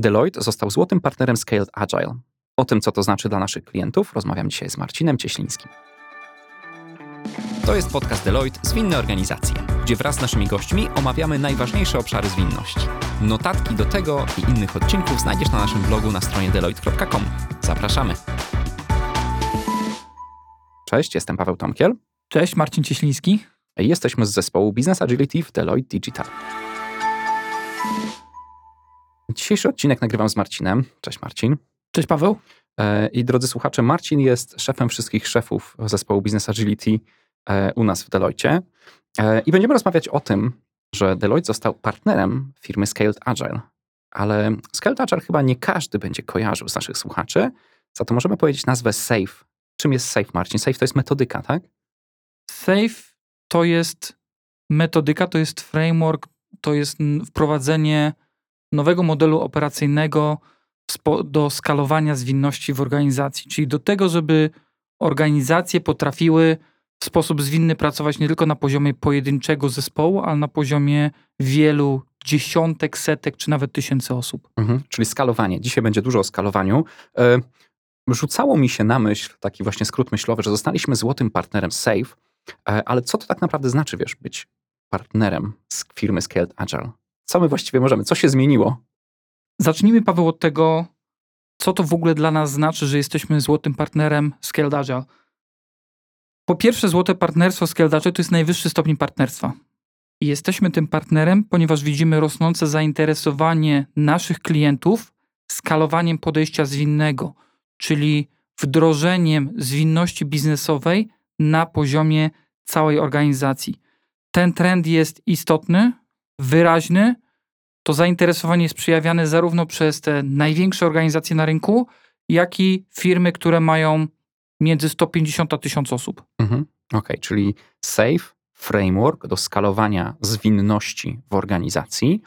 Deloitte został złotym partnerem Scaled Agile. O tym, co to znaczy dla naszych klientów, rozmawiam dzisiaj z Marcinem Cieślińskim. To jest podcast Deloitte Zwinne Organizacje, gdzie wraz z naszymi gośćmi omawiamy najważniejsze obszary zwinności. Notatki do tego i innych odcinków znajdziesz na naszym blogu na stronie deloitte.com. Zapraszamy. Cześć, jestem Paweł Tomkiel. Cześć, Marcin Cieśliński. Jesteśmy z zespołu Business Agility w Deloitte Digital. Dzisiejszy odcinek nagrywam z Marcinem. Cześć Marcin. Cześć Paweł. E, I drodzy słuchacze, Marcin jest szefem wszystkich szefów zespołu Business Agility e, u nas w Deloitte. E, I będziemy rozmawiać o tym, że Deloitte został partnerem firmy Scaled Agile. Ale Scaled Agile chyba nie każdy będzie kojarzył z naszych słuchaczy, za to możemy powiedzieć nazwę SAFE. Czym jest SAFE, Marcin? SAFE to jest metodyka, tak? SAFE to jest metodyka, to jest framework, to jest wprowadzenie nowego modelu operacyjnego do skalowania zwinności w organizacji, czyli do tego, żeby organizacje potrafiły w sposób zwinny pracować nie tylko na poziomie pojedynczego zespołu, ale na poziomie wielu dziesiątek, setek czy nawet tysięcy osób. Mhm, czyli skalowanie. Dzisiaj będzie dużo o skalowaniu. E, rzucało mi się na myśl taki właśnie skrót myślowy, że zostaliśmy złotym partnerem SAFE, e, ale co to tak naprawdę znaczy, wiesz, być partnerem z firmy Scaled Agile? Co my właściwie możemy? Co się zmieniło? Zacznijmy, Paweł, od tego, co to w ogóle dla nas znaczy, że jesteśmy złotym partnerem Scaled. Po pierwsze, złote partnerstwo Scaled to jest najwyższy stopień partnerstwa. I jesteśmy tym partnerem, ponieważ widzimy rosnące zainteresowanie naszych klientów skalowaniem podejścia zwinnego, czyli wdrożeniem zwinności biznesowej na poziomie całej organizacji. Ten trend jest istotny, wyraźny, to zainteresowanie jest przejawiane zarówno przez te największe organizacje na rynku, jak i firmy, które mają między 150 a 1000 osób. Mhm. Okej, okay, czyli SAFE, framework do skalowania zwinności w organizacji.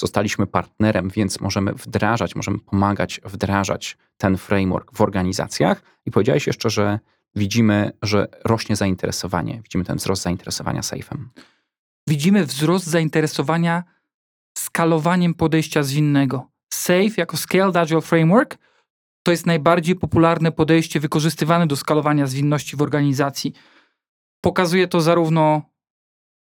Zostaliśmy partnerem, więc możemy wdrażać, możemy pomagać wdrażać ten framework w organizacjach. I powiedziałeś jeszcze, że widzimy, że rośnie zainteresowanie, widzimy ten wzrost zainteresowania SAFE'em widzimy wzrost zainteresowania skalowaniem podejścia zwinnego. SAFE jako Scaled Agile Framework to jest najbardziej popularne podejście wykorzystywane do skalowania zwinności w organizacji. Pokazuje to zarówno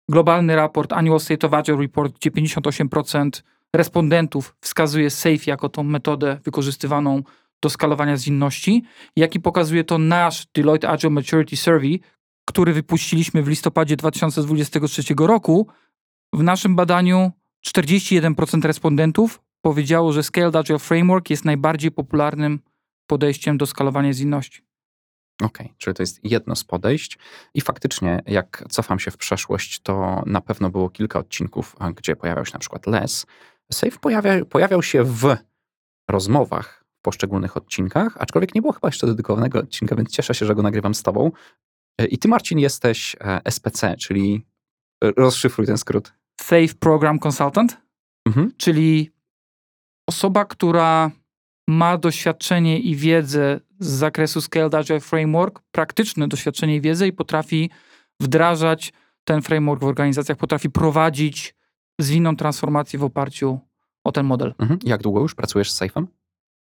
globalny raport Annual State of Agile Report, gdzie 58% respondentów wskazuje SAFE jako tą metodę wykorzystywaną do skalowania zwinności, jak i pokazuje to nasz Deloitte Agile Maturity Survey, który wypuściliśmy w listopadzie 2023 roku, w naszym badaniu 41% respondentów powiedziało, że Scaled Agile Framework jest najbardziej popularnym podejściem do skalowania zwinności. Okej, okay, czyli to jest jedno z podejść i faktycznie, jak cofam się w przeszłość, to na pewno było kilka odcinków, gdzie pojawiał się na przykład les. Safe pojawia, pojawiał się w rozmowach poszczególnych odcinkach, aczkolwiek nie było chyba jeszcze dedykowanego odcinka, więc cieszę się, że go nagrywam z tobą. E, I ty, Marcin, jesteś e, SPC, czyli rozszyfruj ten skrót. Safe Program Consultant, mhm. czyli osoba, która ma doświadczenie i wiedzę z zakresu Scaled Agile Framework, praktyczne doświadczenie i wiedzę i potrafi wdrażać ten framework w organizacjach, potrafi prowadzić zwinną transformację w oparciu o ten model. Mhm. Jak długo już pracujesz z Safe'em?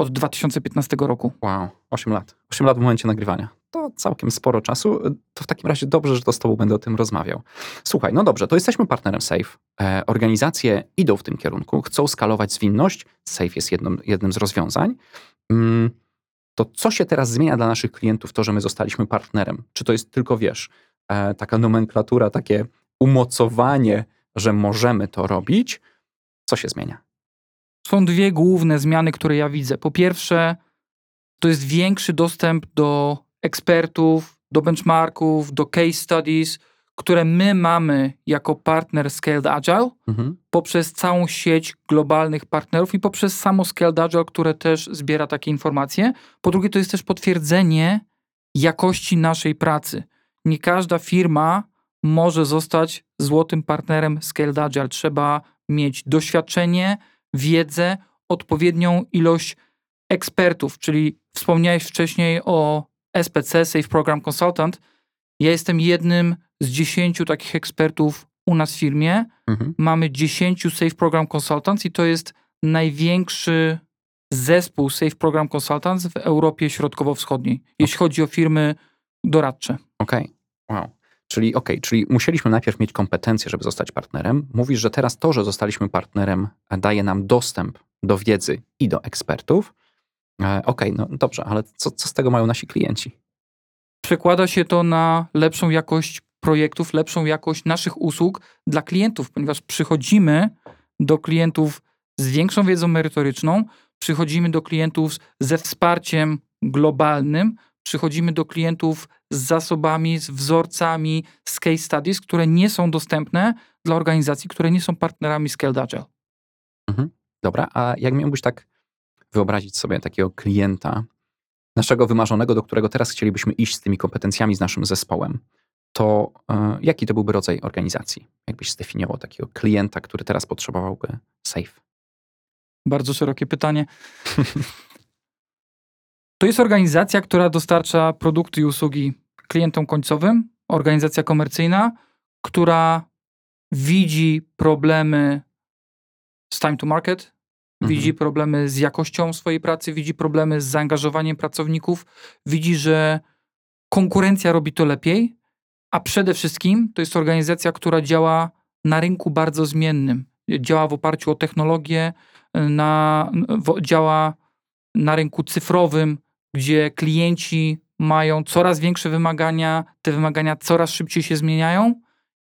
Od 2015 roku. Wow, 8 lat. 8 lat w momencie nagrywania to całkiem sporo czasu. To w takim razie dobrze, że to z Tobą będę o tym rozmawiał. Słuchaj, no dobrze, to jesteśmy partnerem SAFE. E, organizacje idą w tym kierunku, chcą skalować zwinność. SAFE jest jednym, jednym z rozwiązań. Mm, to co się teraz zmienia dla naszych klientów, to, że my zostaliśmy partnerem? Czy to jest tylko, wiesz, e, taka nomenklatura, takie umocowanie, że możemy to robić? Co się zmienia? Są dwie główne zmiany, które ja widzę. Po pierwsze, to jest większy dostęp do ekspertów, do benchmarków, do case studies, które my mamy jako partner Scaled Agile mhm. poprzez całą sieć globalnych partnerów i poprzez samo Scaled Agile, które też zbiera takie informacje. Po drugie, to jest też potwierdzenie jakości naszej pracy. Nie każda firma może zostać złotym partnerem Scaled Agile. Trzeba mieć doświadczenie, wiedzę, odpowiednią ilość ekspertów, czyli wspomniałeś wcześniej o SPC, Safe Program Consultant, ja jestem jednym z dziesięciu takich ekspertów u nas w firmie. Mhm. Mamy dziesięciu Safe Program Consultants i to jest największy zespół Safe Program Consultants w Europie Środkowo-Wschodniej, jeśli chodzi o firmy doradcze. Okej, wow. Czyli okej, czyli musieliśmy najpierw mieć kompetencje, żeby zostać partnerem. Mówisz, że teraz to, że zostaliśmy partnerem, e, daje nam dostęp do wiedzy i do ekspertów. E, Okej, no dobrze, ale co, co z tego mają nasi klienci? Przekłada się to na lepszą jakość projektów, lepszą jakość naszych usług dla klientów, ponieważ przychodzimy do klientów z większą wiedzą merytoryczną, przychodzimy do klientów ze wsparciem globalnym, przychodzimy do klientów z zasobami, z wzorcami, z case studies, które nie są dostępne dla organizacji, które nie są partnerami Scaled Agile. Dobra, a jak miałbyś tak wyobrazić sobie takiego klienta, naszego wymarzonego, do którego teraz chcielibyśmy iść z tymi kompetencjami, z naszym zespołem, to e, jaki to byłby rodzaj organizacji? Jakbyś zdefiniował takiego klienta, który teraz potrzebowałby safe? Bardzo szerokie pytanie. To jest organizacja, która dostarcza produkty i usługi klientom końcowym, organizacja komercyjna, która widzi problemy z time to market, Mhm. widzi problemy z jakością swojej pracy, widzi problemy z zaangażowaniem pracowników, widzi, że konkurencja robi to lepiej, a przede wszystkim to jest organizacja, która działa na rynku bardzo zmiennym. Działa w oparciu o technologię, na, w, działa na rynku cyfrowym, gdzie klienci mają coraz większe wymagania, te wymagania coraz szybciej się zmieniają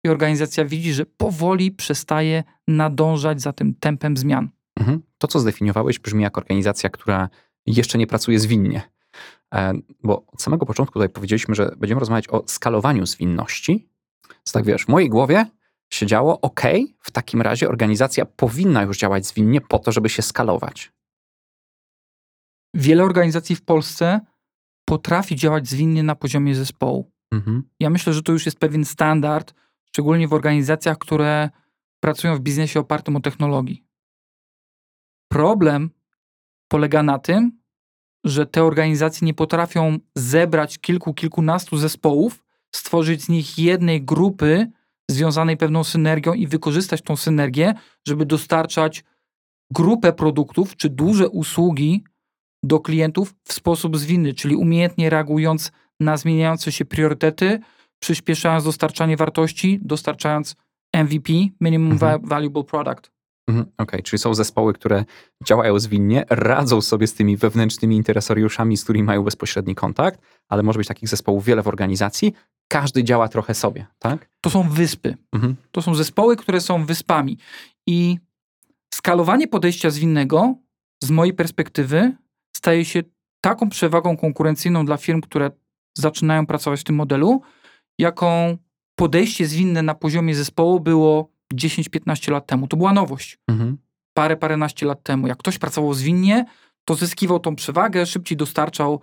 i organizacja widzi, że powoli przestaje nadążać za tym tempem zmian. Mhm. To, co zdefiniowałeś, brzmi jak organizacja, która jeszcze nie pracuje zwinnie. E, Bo od samego początku tutaj powiedzieliśmy, że będziemy rozmawiać o skalowaniu zwinności. Więc tak wiesz, w mojej głowie siedziało, ok, w takim razie organizacja powinna już działać zwinnie po to, żeby się skalować. Wiele organizacji w Polsce potrafi działać zwinnie na poziomie zespołu. Mhm. Ja myślę, że to już jest pewien standard, szczególnie w organizacjach, które pracują w biznesie opartym o technologii. Problem polega na tym, że te organizacje nie potrafią zebrać kilku, kilkunastu zespołów, stworzyć z nich jednej grupy związanej pewną synergią i wykorzystać tą synergię, żeby dostarczać grupę produktów czy duże usługi do klientów w sposób zwinny, czyli umiejętnie reagując na zmieniające się priorytety, przyspieszając dostarczanie wartości, dostarczając MVP, Minimum Mhm. Va- Valuable Product. Mhm. Okej, czyli są zespoły, które działają zwinnie, radzą sobie z tymi wewnętrznymi interesariuszami, z którymi mają bezpośredni kontakt, ale może być takich zespołów wiele w organizacji. Każdy działa trochę sobie, tak? To są wyspy. Mhm. To są zespoły, które są wyspami. I skalowanie podejścia zwinnego, z mojej perspektywy, staje się taką przewagą konkurencyjną dla firm, które zaczynają pracować w tym modelu, jaką podejście zwinne na poziomie zespołu było 10-15 lat temu. To była nowość. Mhm. Parę, paręnaście lat temu. Jak ktoś pracował zwinnie, to zyskiwał tą przewagę, szybciej dostarczał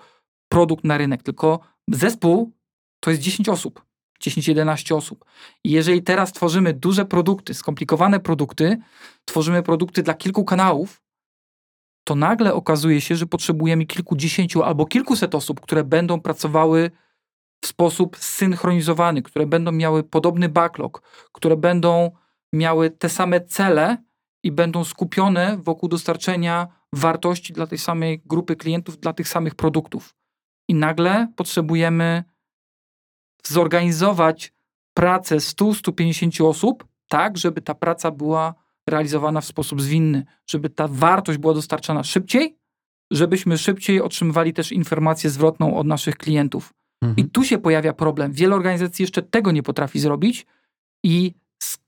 produkt na rynek. Tylko zespół to jest 10 osób, 10-11 osób. I jeżeli teraz tworzymy duże produkty, skomplikowane produkty, tworzymy produkty dla kilku kanałów, to nagle okazuje się, że potrzebujemy kilkudziesięciu albo kilkuset osób, które będą pracowały w sposób zsynchronizowany, które będą miały podobny backlog, które będą miały te same cele i będą skupione wokół dostarczenia wartości dla tej samej grupy klientów, dla tych samych produktów. I nagle potrzebujemy zorganizować pracę 100-150 osób tak, żeby ta praca była realizowana w sposób zwinny, żeby ta wartość była dostarczana szybciej, żebyśmy szybciej otrzymywali też informację zwrotną od naszych klientów. I Mhm. tu się pojawia problem. Wiele organizacji jeszcze tego nie potrafi zrobić i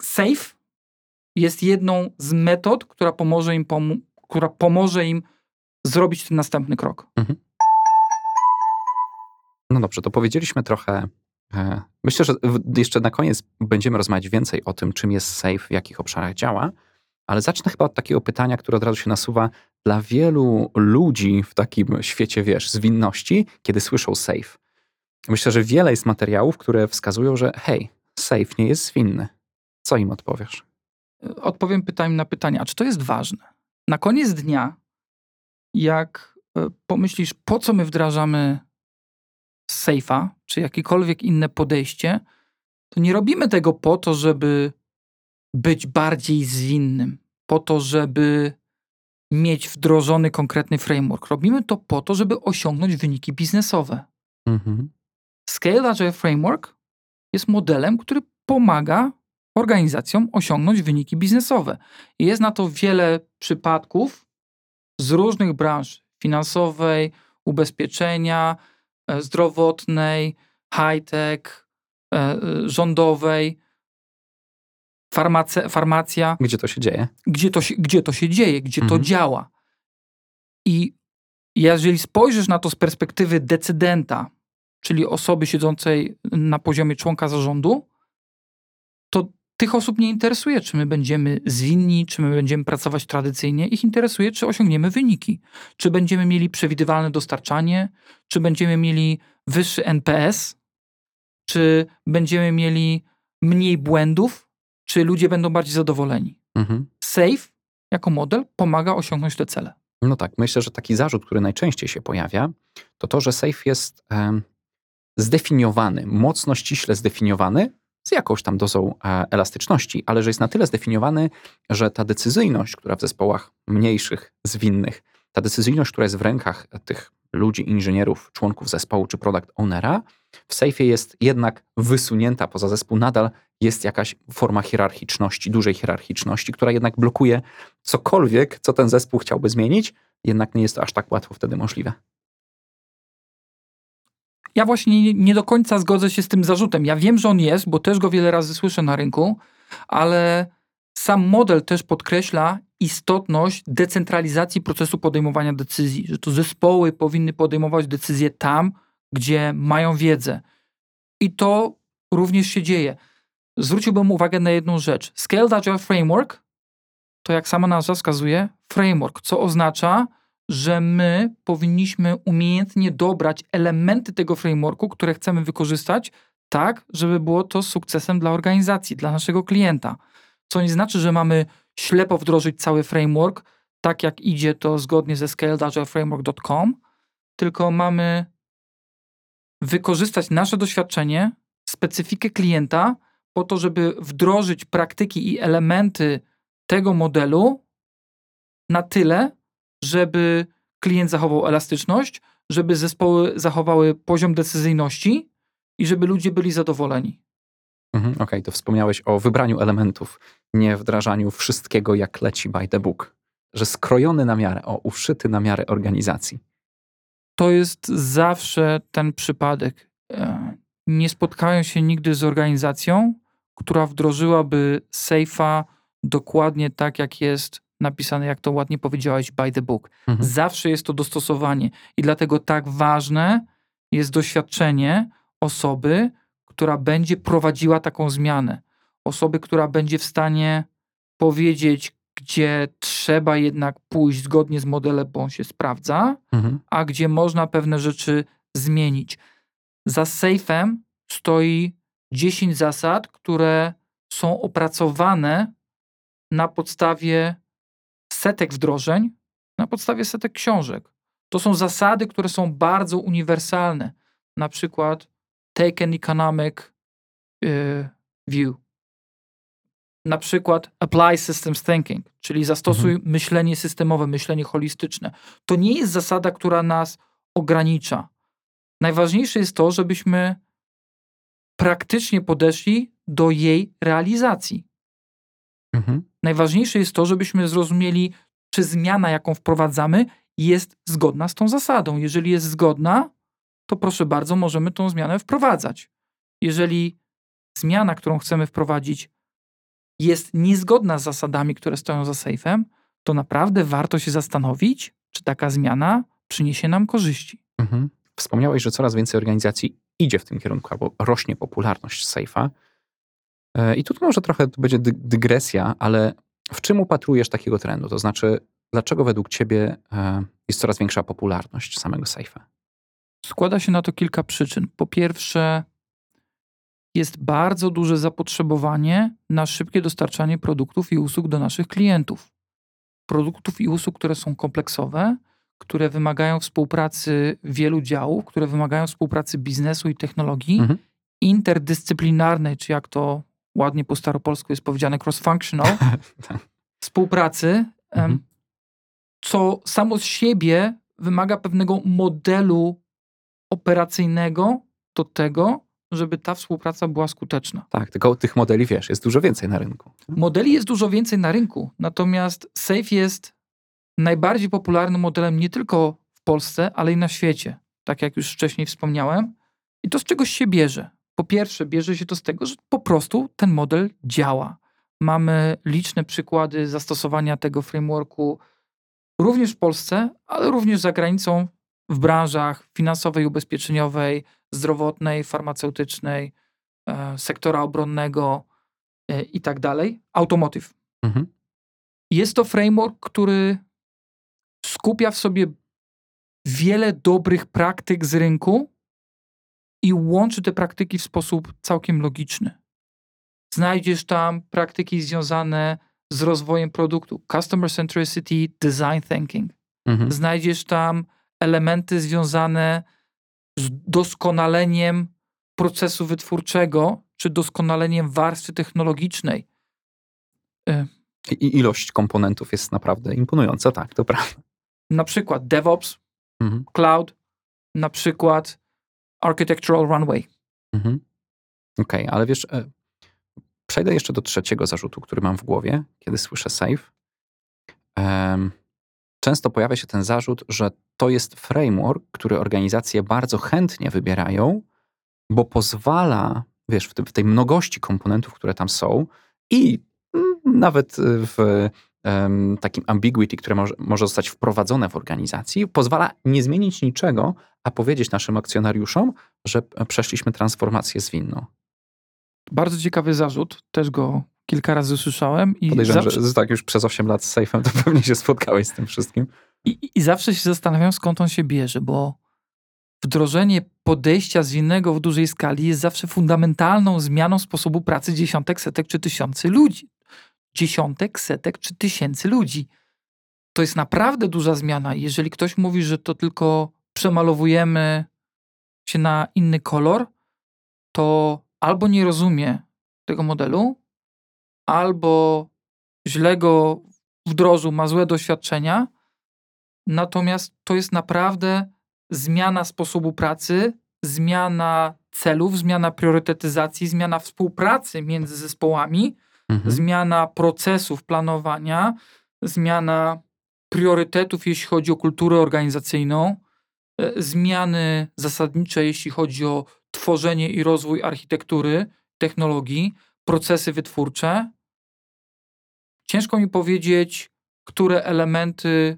SAFE jest jedną z metod, która pomoże im, pomu- która pomoże im zrobić ten następny krok. No dobrze, to powiedzieliśmy trochę. e, Myślę, że jeszcze na koniec będziemy rozmawiać więcej o tym, czym jest SAFE, w jakich obszarach działa, ale zacznę chyba od takiego pytania, które od razu się nasuwa dla wielu ludzi w takim świecie, wiesz, zwinności, kiedy słyszą SAFE. Myślę, że wiele jest materiałów, które wskazują, że hej, SAFE nie jest zwinny. Co im odpowiesz? Odpowiem pytaniem na pytanie, a czy to jest ważne? Na koniec dnia, jak e, pomyślisz, po co my wdrażamy safe'a, czy jakiekolwiek inne podejście, to nie robimy tego po to, żeby być bardziej zwinnym, po to, żeby mieć wdrożony konkretny framework. Robimy to po to, żeby osiągnąć wyniki biznesowe. Mhm. Scaled Agile Framework jest modelem, który pomaga organizacjom osiągnąć wyniki biznesowe. Jest na to wiele przypadków z różnych branż finansowej, ubezpieczenia, e, zdrowotnej, high-tech, e, e, rządowej, farmace, farmacja, Gdzie to się dzieje? gdzie to się, gdzie to się dzieje, gdzie to Mhm. działa. I jeżeli spojrzysz na to z perspektywy decydenta, czyli osoby siedzącej na poziomie członka zarządu, to tych osób nie interesuje, czy my będziemy zwinni, czy my będziemy pracować tradycyjnie. Ich interesuje, czy osiągniemy wyniki. Czy będziemy mieli przewidywalne dostarczanie, czy będziemy mieli wyższy NPS, czy będziemy mieli mniej błędów, czy ludzie będą bardziej zadowoleni. Mhm. Safe jako model pomaga osiągnąć te cele. No tak, myślę, że taki zarzut, który najczęściej się pojawia, to to, że safe jest em, zdefiniowany, mocno ściśle zdefiniowany, z jakąś tam dozą e, elastyczności, ale że jest na tyle zdefiniowany, że ta decyzyjność, która w zespołach mniejszych, zwinnych, ta decyzyjność, która jest w rękach tych ludzi, inżynierów, członków zespołu czy product ownera, w sejfie jest jednak wysunięta poza zespół, nadal jest jakaś forma hierarchiczności, dużej hierarchiczności, która jednak blokuje cokolwiek, co ten zespół chciałby zmienić, jednak nie jest to aż tak łatwo wtedy możliwe. Ja właśnie nie, do końca zgodzę się z tym zarzutem. Ja wiem, że on jest, bo też go wiele razy słyszę na rynku, ale sam model też podkreśla istotność decentralizacji procesu podejmowania decyzji, że to zespoły powinny podejmować decyzje tam, gdzie mają wiedzę. I to również się dzieje. Zwróciłbym uwagę na jedną rzecz. Scaled Agile Framework to, jak sama nazwa wskazuje, framework, co oznacza, że my powinniśmy umiejętnie dobrać elementy tego frameworku, które chcemy wykorzystać, tak, żeby było to sukcesem dla organizacji, dla naszego klienta. Co nie znaczy, że mamy ślepo wdrożyć cały framework, tak jak idzie to zgodnie ze scaledagileframework.com, tylko mamy wykorzystać nasze doświadczenie, specyfikę klienta, po to, żeby wdrożyć praktyki i elementy tego modelu na tyle, żeby klient zachował elastyczność, żeby zespoły zachowały poziom decyzyjności i żeby ludzie byli zadowoleni. Mhm, Okej, to wspomniałeś o wybraniu elementów, nie wdrażaniu wszystkiego jak leci by the book. Że skrojony na miarę, o, uszyty na miarę organizacji. To jest zawsze ten przypadek. E, Nie spotkałem się nigdy z organizacją, która wdrożyłaby safe'a dokładnie tak, jak jest napisane, jak to ładnie powiedziałeś, by the book. Mhm. Zawsze jest to dostosowanie i dlatego tak ważne jest doświadczenie osoby, która będzie prowadziła taką zmianę. Osoby, która będzie w stanie powiedzieć, gdzie trzeba jednak pójść zgodnie z modelem, bo on się sprawdza, Mhm. a gdzie można pewne rzeczy zmienić. Za safe'em stoi 10 zasad, które są opracowane na podstawie setek wdrożeń, na podstawie setek książek. To są zasady, które są bardzo uniwersalne. Na przykład take an economic y, view. Na przykład apply systems thinking, czyli zastosuj myślenie systemowe, myślenie holistyczne. To nie jest zasada, która nas ogranicza. Najważniejsze jest to, żebyśmy praktycznie podeszli do jej realizacji. Mhm. Najważniejsze jest to, żebyśmy zrozumieli, czy zmiana, jaką wprowadzamy, jest zgodna z tą zasadą. Jeżeli jest zgodna, to proszę bardzo, możemy tą zmianę wprowadzać. Jeżeli zmiana, którą chcemy wprowadzić, jest niezgodna z zasadami, które stoją za sejfem, to naprawdę warto się zastanowić, czy taka zmiana przyniesie nam korzyści. Mhm. Wspomniałeś, że coraz więcej organizacji idzie w tym kierunku, albo rośnie popularność safe'a. E, I tu może trochę będzie dy- dygresja, ale w czym upatrujesz takiego trendu? To znaczy, dlaczego według ciebie e, jest coraz większa popularność samego safe'a? Składa się na to kilka przyczyn. Po pierwsze, jest bardzo duże zapotrzebowanie na szybkie dostarczanie produktów i usług do naszych klientów. Produktów i usług, które są kompleksowe, które wymagają współpracy wielu działów, które wymagają współpracy biznesu i technologii, Mhm. interdyscyplinarnej, czy jak to ładnie po staropolsku jest powiedziane, cross-functional, Tak. współpracy. Mhm. co samo z siebie wymaga pewnego modelu operacyjnego do tego, żeby ta współpraca była skuteczna. Tak, tylko tych modeli, wiesz, jest dużo więcej na rynku. Modeli jest dużo więcej na rynku, natomiast Safe jest najbardziej popularnym modelem nie tylko w Polsce, ale i na świecie, tak jak już wcześniej wspomniałem. I to z czegoś się bierze. Po pierwsze, bierze się to z tego, że po prostu ten model działa. Mamy liczne przykłady zastosowania tego frameworku również w Polsce, ale również za granicą w branżach finansowej, ubezpieczeniowej, zdrowotnej, farmaceutycznej, e, sektora obronnego e, i tak dalej. Automotive. Mhm. Jest to framework, który skupia w sobie wiele dobrych praktyk z rynku i łączy te praktyki w sposób całkiem logiczny. Znajdziesz tam praktyki związane z rozwojem produktu, customer centricity, design thinking. Mhm. Znajdziesz tam elementy związane z doskonaleniem procesu wytwórczego, czy doskonaleniem warstwy technologicznej. I ilość komponentów jest naprawdę imponująca, tak, to prawda. Na przykład DevOps, Mhm. Cloud, na przykład Architectural Runway. Mhm. Okej, ale wiesz, e, przejdę jeszcze do trzeciego zarzutu, który mam w głowie, kiedy słyszę safe. Em, Często pojawia się ten zarzut, że to jest framework, który organizacje bardzo chętnie wybierają, bo pozwala, wiesz, w, tej mnogości komponentów, które tam są i mm, nawet w takim ambiguity, które może, może zostać wprowadzone w organizacji, pozwala nie zmienić niczego, a powiedzieć naszym akcjonariuszom, że przeszliśmy transformację zwinną. Bardzo ciekawy zarzut, też go kilka razy słyszałem. I Podejrzewam, zawsze, że tak już przez 8 lat z Safe'em to pewnie się spotkałeś z tym wszystkim. i, I zawsze się zastanawiam, skąd on się bierze, bo wdrożenie podejścia zwinnego w dużej skali jest zawsze fundamentalną zmianą sposobu pracy dziesiątek, setek czy tysięcy ludzi. Dziesiątek, setek czy tysięcy ludzi. To jest naprawdę duża zmiana. Jeżeli ktoś mówi, że to tylko przemalowujemy się na inny kolor, to albo nie rozumie tego modelu, albo źle go wdrożył, ma złe doświadczenia. Natomiast to jest naprawdę zmiana sposobu pracy, zmiana celów, zmiana priorytetyzacji, zmiana współpracy między zespołami, Mhm. zmiana procesów planowania, zmiana priorytetów, jeśli chodzi o kulturę organizacyjną, e, zmiany zasadnicze, jeśli chodzi o tworzenie i rozwój architektury, technologii, procesy wytwórcze. Ciężko mi powiedzieć, które elementy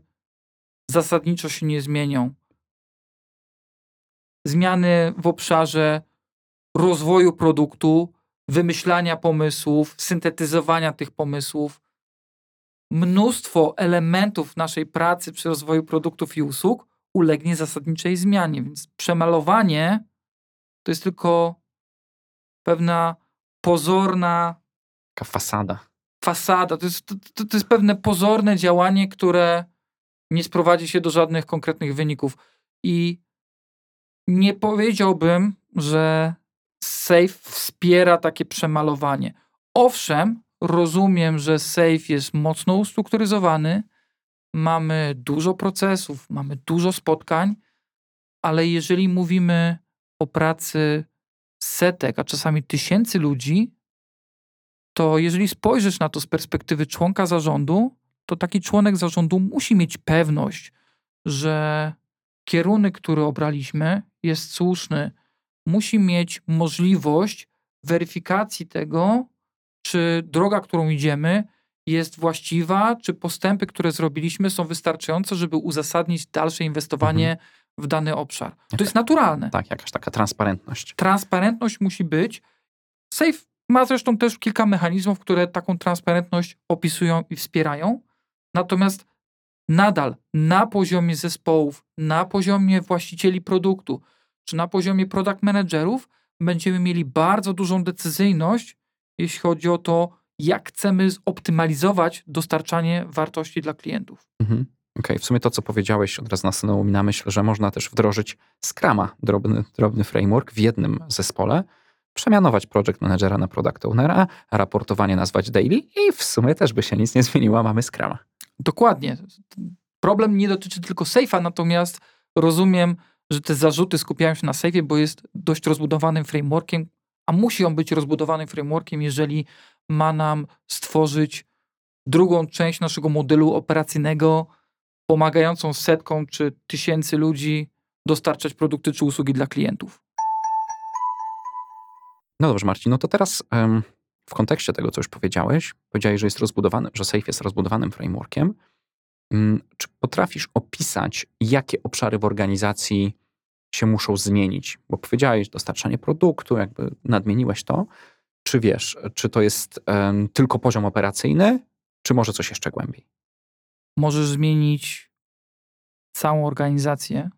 zasadniczo się nie zmienią. Zmiany w obszarze rozwoju produktu, wymyślania pomysłów, syntetyzowania tych pomysłów. Mnóstwo elementów naszej pracy przy rozwoju produktów i usług ulegnie zasadniczej zmianie, więc przemalowanie to jest tylko pewna pozorna Taka fasada. Fasada, to jest, to, to, jest pewne pozorne działanie, które nie sprowadzi się do żadnych konkretnych wyników. I nie powiedziałbym, że Safe wspiera takie przemalowanie. Owszem, rozumiem, że Safe jest mocno ustrukturyzowany, mamy dużo procesów, mamy dużo spotkań, ale jeżeli mówimy o pracy setek, a czasami tysięcy ludzi, to jeżeli spojrzysz na to z perspektywy członka zarządu, to taki członek zarządu musi mieć pewność, że kierunek, który obraliśmy, jest słuszny. Musi mieć możliwość weryfikacji tego, czy droga, którą idziemy, jest właściwa, czy postępy, które zrobiliśmy, są wystarczające, żeby uzasadnić dalsze inwestowanie w dany obszar. To jest naturalne. Tak, jakaś taka transparentność. Transparentność musi być. Safe ma zresztą też kilka mechanizmów, które taką transparentność opisują i wspierają. Natomiast nadal na poziomie zespołów, na poziomie właścicieli produktu, czy na poziomie product managerów będziemy mieli bardzo dużą decyzyjność, jeśli chodzi o to, jak chcemy zoptymalizować dostarczanie wartości dla klientów. Mhm. Okej, w sumie to, co powiedziałeś, od razu nasunęło mi na myśl, że można też wdrożyć Scrama, drobny, drobny framework w jednym zespole, przemianować project managera na product ownera, raportowanie nazwać daily i w sumie też by się nic nie zmieniło, mamy Scrama. Dokładnie. problem nie dotyczy tylko safe'a, natomiast rozumiem, że te zarzuty skupiają się na safe'ie, bo jest dość rozbudowanym frameworkiem, a musi on być rozbudowanym frameworkiem, jeżeli ma nam stworzyć drugą część naszego modelu operacyjnego, pomagającą setkom czy tysięcy ludzi dostarczać produkty czy usługi dla klientów. No dobrze, Marcin, no to teraz em, w kontekście tego, co już powiedziałeś, powiedziałeś, że jest rozbudowany, że Safe jest rozbudowanym frameworkiem. Mm, Czy potrafisz opisać, jakie obszary w organizacji się muszą zmienić? Bo powiedziałeś dostarczanie produktu, jakby nadmieniłeś to. Czy wiesz, czy to jest em, tylko poziom operacyjny, czy może coś jeszcze głębiej? Możesz zmienić całą organizację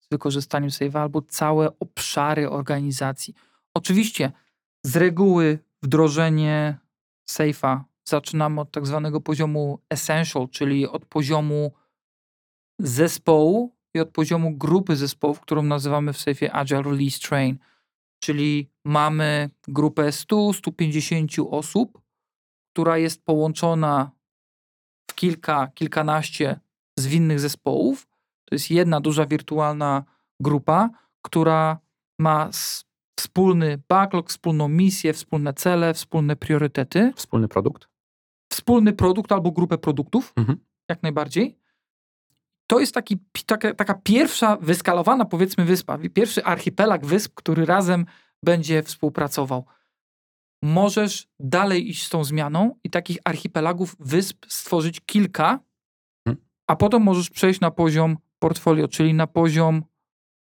z wykorzystaniem Save'a albo całe obszary organizacji. Oczywiście z reguły wdrożenie Safe'a zaczynamy od tak zwanego poziomu essential, czyli od poziomu zespołu i od poziomu grupy zespołów, którą nazywamy w Safe'ie Agile Release Train. Czyli mamy grupę 100-150 osób, która jest połączona w kilka, kilkanaście zwinnych zespołów. To jest jedna duża wirtualna grupa, która ma wspólny backlog, wspólną misję, wspólne cele, wspólne priorytety, Wspólny produkt? wspólny produkt albo grupę produktów, Mhm. jak najbardziej. To jest taki, taka, taka pierwsza wyskalowana, powiedzmy, wyspa, pierwszy archipelag wysp, który razem będzie współpracował. Możesz dalej iść z tą zmianą i takich archipelagów wysp stworzyć kilka, Mhm. a potem możesz przejść na poziom portfolio, czyli na poziom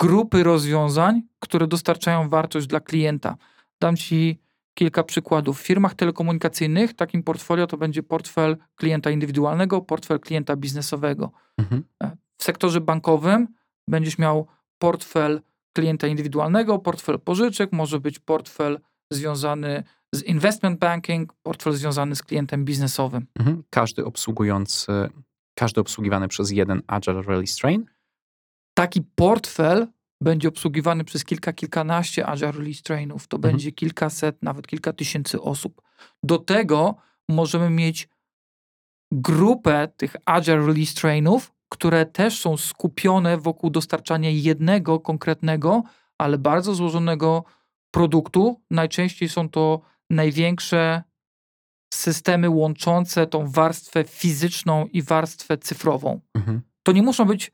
grupy rozwiązań, które dostarczają wartość dla klienta. Dam ci kilka przykładów. W firmach telekomunikacyjnych takim portfolio to będzie portfel klienta indywidualnego, portfel klienta biznesowego. Mhm. W sektorze bankowym będziesz miał portfel klienta indywidualnego, portfel pożyczek, może być portfel związany z investment banking, portfel związany z klientem biznesowym. Mhm. Każdy obsługujący, każdy obsługiwany przez jeden Agile Release Train? Taki portfel będzie obsługiwany przez kilka, kilkanaście Agile Release Trainów. To Mhm. będzie kilkaset, nawet kilka tysięcy osób. Do tego możemy mieć grupę tych Agile Release Trainów, które też są skupione wokół dostarczania jednego konkretnego, ale bardzo złożonego produktu. Najczęściej są to największe systemy łączące tą warstwę fizyczną i warstwę cyfrową Mhm. to nie muszą być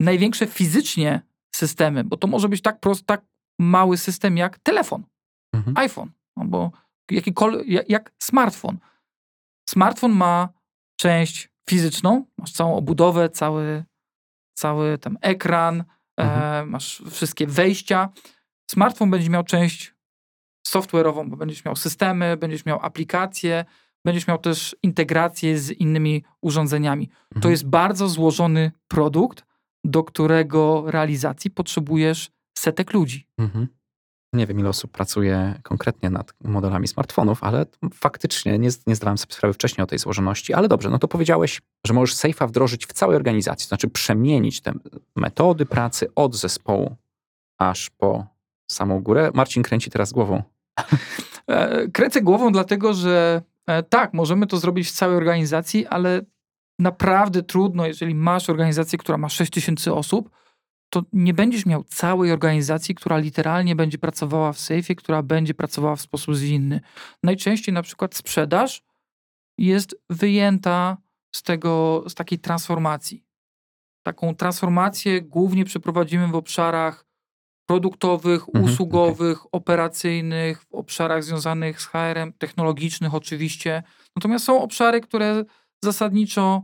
największe fizycznie systemy, bo to może być tak prosty, tak mały system jak telefon, Mhm. iPhone, albo jakikolwiek, jak, jak smartfon. Smartfon ma część fizyczną, masz całą obudowę, cały, cały tam ekran, e, Mhm. masz wszystkie wejścia. Smartfon będzie miał część software'ową, bo będziesz miał systemy, będziesz miał aplikacje, będziesz miał też integrację z innymi urządzeniami. To Mhm. jest bardzo złożony produkt, do którego realizacji potrzebujesz setek ludzi. Mhm. Nie wiem, ile osób pracuje konkretnie nad modelami smartfonów, ale faktycznie nie, nie zdawałem sobie sprawy wcześniej o tej złożoności. Ale dobrze, no to powiedziałeś, że możesz Safe'a wdrożyć w całej organizacji, to znaczy przemienić te metody pracy od zespołu aż po samą górę. Marcin kręci teraz głową. E, Kręcę głową, dlatego że e, tak, możemy to zrobić w całej organizacji, ale naprawdę trudno, jeżeli masz organizację, która ma 6 tysięcy osób, to nie będziesz miał całej organizacji, która literalnie będzie pracowała w sejfie, która będzie pracowała w sposób zwinny. Najczęściej na przykład sprzedaż jest wyjęta z tego, z takiej transformacji. Taką transformację głównie przeprowadzimy w obszarach produktowych, Mhm, usługowych, operacyjnych, w obszarach związanych z HR-em, technologicznych oczywiście. Natomiast są obszary, które zasadniczo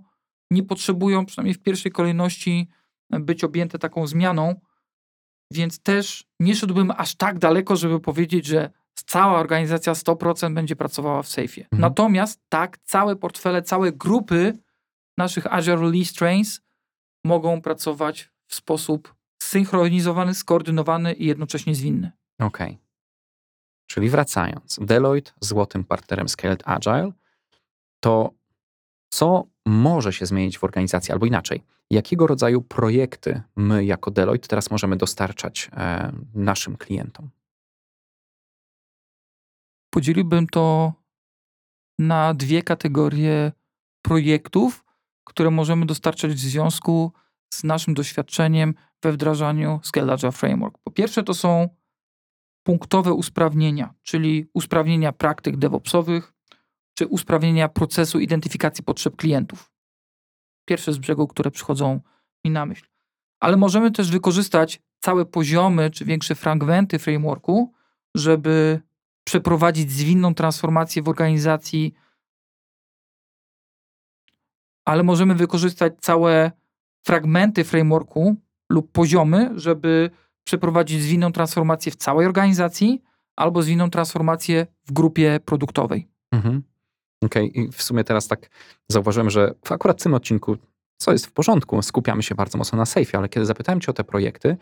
nie potrzebują, przynajmniej w pierwszej kolejności, być objęte taką zmianą, więc też nie szedłbym aż tak daleko, żeby powiedzieć, że cała organizacja 100% będzie pracowała w sejfie. Mhm. Natomiast tak, całe portfele, całe grupy naszych Azure Release Trains mogą pracować w sposób zsynchronizowany, skoordynowany i jednocześnie zwinny. Okej. Czyli wracając, Deloitte złotym partnerem Scaled Agile, to co może się zmienić w organizacji, albo inaczej, jakiego rodzaju projekty my jako Deloitte teraz możemy dostarczać e, naszym klientom? Podzieliłbym to na dwie kategorie projektów, które możemy dostarczać w związku z naszym doświadczeniem we wdrażaniu Scale Framework. Po pierwsze to są punktowe usprawnienia, czyli usprawnienia praktyk DevOpsowych, czy usprawnienia procesu identyfikacji potrzeb klientów. Pierwsze z brzegu, które przychodzą mi na myśl. Ale możemy też wykorzystać całe poziomy czy większe fragmenty frameworku, żeby przeprowadzić zwinną transformację w organizacji, ale możemy wykorzystać całe fragmenty frameworku lub poziomy, żeby przeprowadzić zwinną transformację w całej organizacji albo zwinną transformację w grupie produktowej. Mhm. Okej, okay. i w sumie teraz tak zauważyłem, że w akurat tym odcinku, co jest w porządku, skupiamy się bardzo mocno na safe, ale kiedy zapytałem cię o te projekty,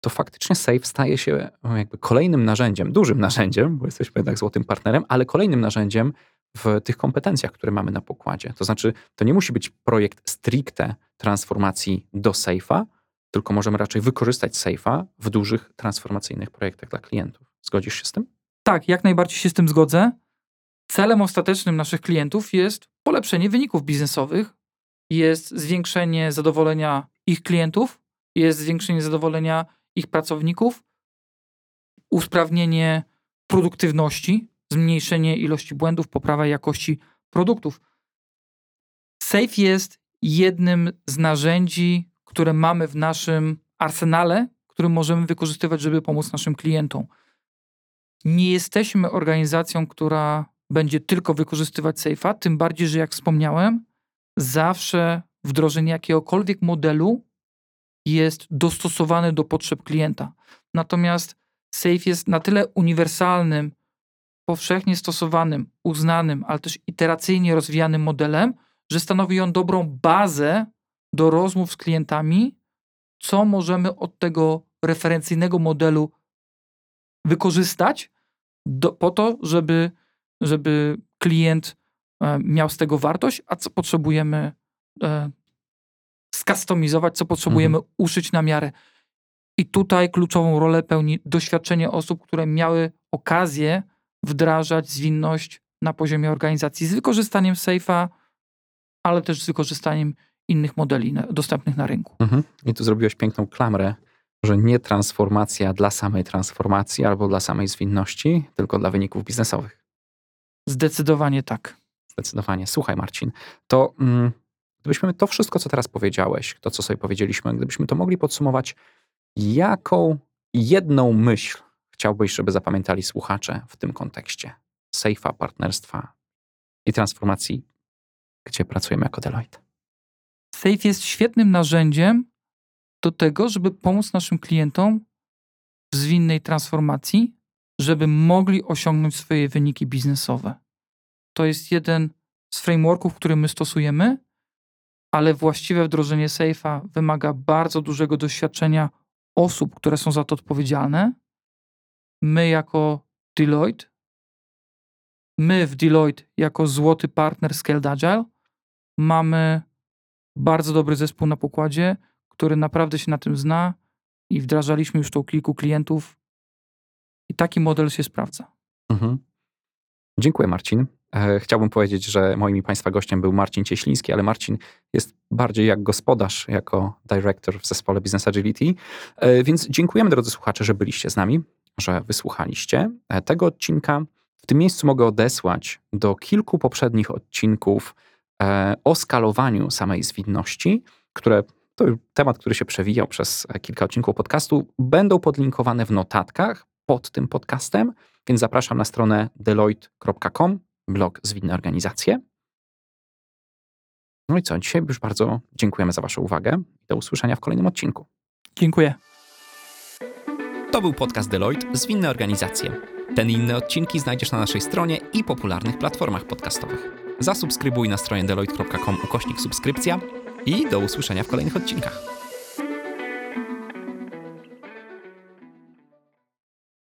to faktycznie safe staje się jakby kolejnym narzędziem, dużym narzędziem, bo jesteśmy jednak złotym partnerem, ale kolejnym narzędziem w tych kompetencjach, które mamy na pokładzie. To znaczy, to nie musi być projekt stricte transformacji do safe'a, tylko możemy raczej wykorzystać safe'a w dużych transformacyjnych projektach dla klientów. Zgodzisz się z tym? Tak, jak najbardziej się z tym zgodzę. Celem ostatecznym naszych klientów jest polepszenie wyników biznesowych, jest zwiększenie zadowolenia ich klientów, jest zwiększenie zadowolenia ich pracowników, usprawnienie produktywności, zmniejszenie ilości błędów, poprawa jakości produktów. Safe jest jednym z narzędzi, które mamy w naszym arsenale, który możemy wykorzystywać, żeby pomóc naszym klientom. Nie jesteśmy organizacją, która będzie tylko wykorzystywać Safe'a, tym bardziej, że jak wspomniałem, zawsze wdrożenie jakiegokolwiek modelu jest dostosowane do potrzeb klienta. Natomiast Safe jest na tyle uniwersalnym, powszechnie stosowanym, uznanym, ale też iteracyjnie rozwijanym modelem, że stanowi on dobrą bazę do rozmów z klientami, co możemy od tego referencyjnego modelu wykorzystać do, po to, żeby, żeby klient e, miał z tego wartość, a co potrzebujemy e, skustomizować, co potrzebujemy mhm. uszyć na miarę. I tutaj kluczową rolę pełni doświadczenie osób, które miały okazję wdrażać zwinność na poziomie organizacji z wykorzystaniem Safe'a, ale też z wykorzystaniem innych modeli dostępnych na rynku. Mhm. I tu zrobiłeś piękną klamrę, że nie transformacja dla samej transformacji albo dla samej zwinności, tylko dla wyników biznesowych. Zdecydowanie tak. Zdecydowanie. Słuchaj, Marcin, to mm, gdybyśmy to wszystko, co teraz powiedziałeś, to co sobie powiedzieliśmy, gdybyśmy to mogli podsumować, jaką jedną myśl chciałbyś, żeby zapamiętali słuchacze w tym kontekście sejfa, partnerstwa i transformacji, gdzie pracujemy jako Deloitte? Safe jest świetnym narzędziem do tego, żeby pomóc naszym klientom w zwinnej transformacji, żeby mogli osiągnąć swoje wyniki biznesowe. To jest jeden z frameworków, który my stosujemy, ale właściwe wdrożenie Safe'a wymaga bardzo dużego doświadczenia osób, które są za to odpowiedzialne. My jako Deloitte, my w Deloitte jako złoty partner Scaled Agile mamy bardzo dobry zespół na pokładzie, który naprawdę się na tym zna i wdrażaliśmy już to kilku klientów i taki model się sprawdza. Mhm. Dziękuję Marcin. E, chciałbym powiedzieć, że moim Państwa gościem był Marcin Cieśliński, ale Marcin jest bardziej jak gospodarz, jako dyrektor w zespole Business Agility. E, więc dziękujemy drodzy słuchacze, że byliście z nami, że wysłuchaliście e, tego odcinka. W tym miejscu mogę odesłać do kilku poprzednich odcinków o skalowaniu samej zwinności, które to temat, który się przewijał przez kilka odcinków podcastu, będą podlinkowane w notatkach pod tym podcastem, więc zapraszam na stronę deloitte.com, blog Zwinne Organizacje. No i co, dzisiaj już bardzo dziękujemy za Waszą uwagę i do usłyszenia w kolejnym odcinku. Dziękuję. To był podcast Deloitte Zwinne Organizacje. Ten i inne odcinki znajdziesz na naszej stronie i popularnych platformach podcastowych. Zasubskrybuj na stronie deloitte.com ukośnik subskrypcja i do usłyszenia w kolejnych odcinkach.